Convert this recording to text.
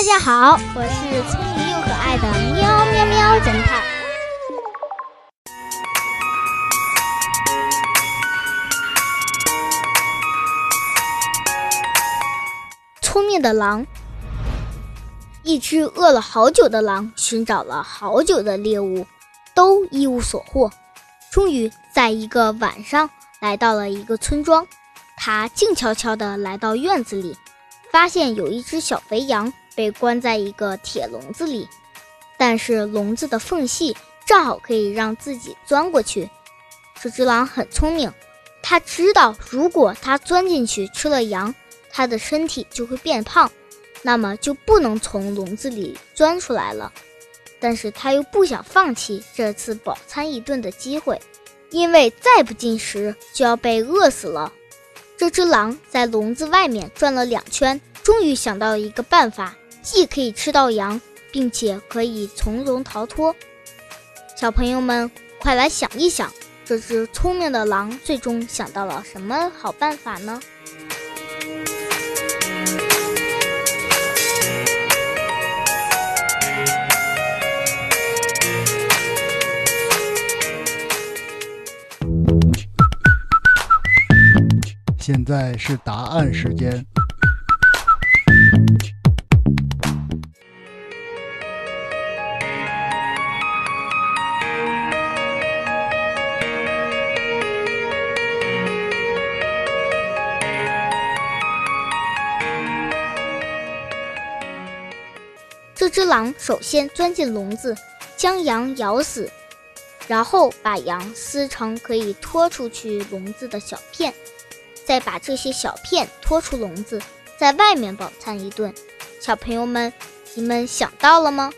大家好，我是聪明又可爱的喵喵喵侦探。聪明的狼，一只饿了好久的狼，寻找了好久的猎物，都一无所获。终于在一个晚上，来到了一个村庄。他静悄悄地来到院子里，发现有一只小肥羊被关在一个铁笼子里，但是笼子的缝隙正好可以让自己钻过去。这只狼很聪明，它知道如果它钻进去吃了羊，它的身体就会变胖，那么就不能从笼子里钻出来了。但是它又不想放弃这次饱餐一顿的机会，因为再不进食就要被饿死了。这只狼在笼子外面转了两圈，终于想到一个办法，既可以吃到羊，并且可以从容逃脱。小朋友们，快来想一想，这只聪明的狼最终想到了什么好办法呢？现在是答案时间。这只狼首先钻进笼子，将羊咬死，然后把羊撕成可以拖出去笼子的小片。再把这些小片拖出笼子，在外面饱餐一顿。小朋友们，你们想到了吗？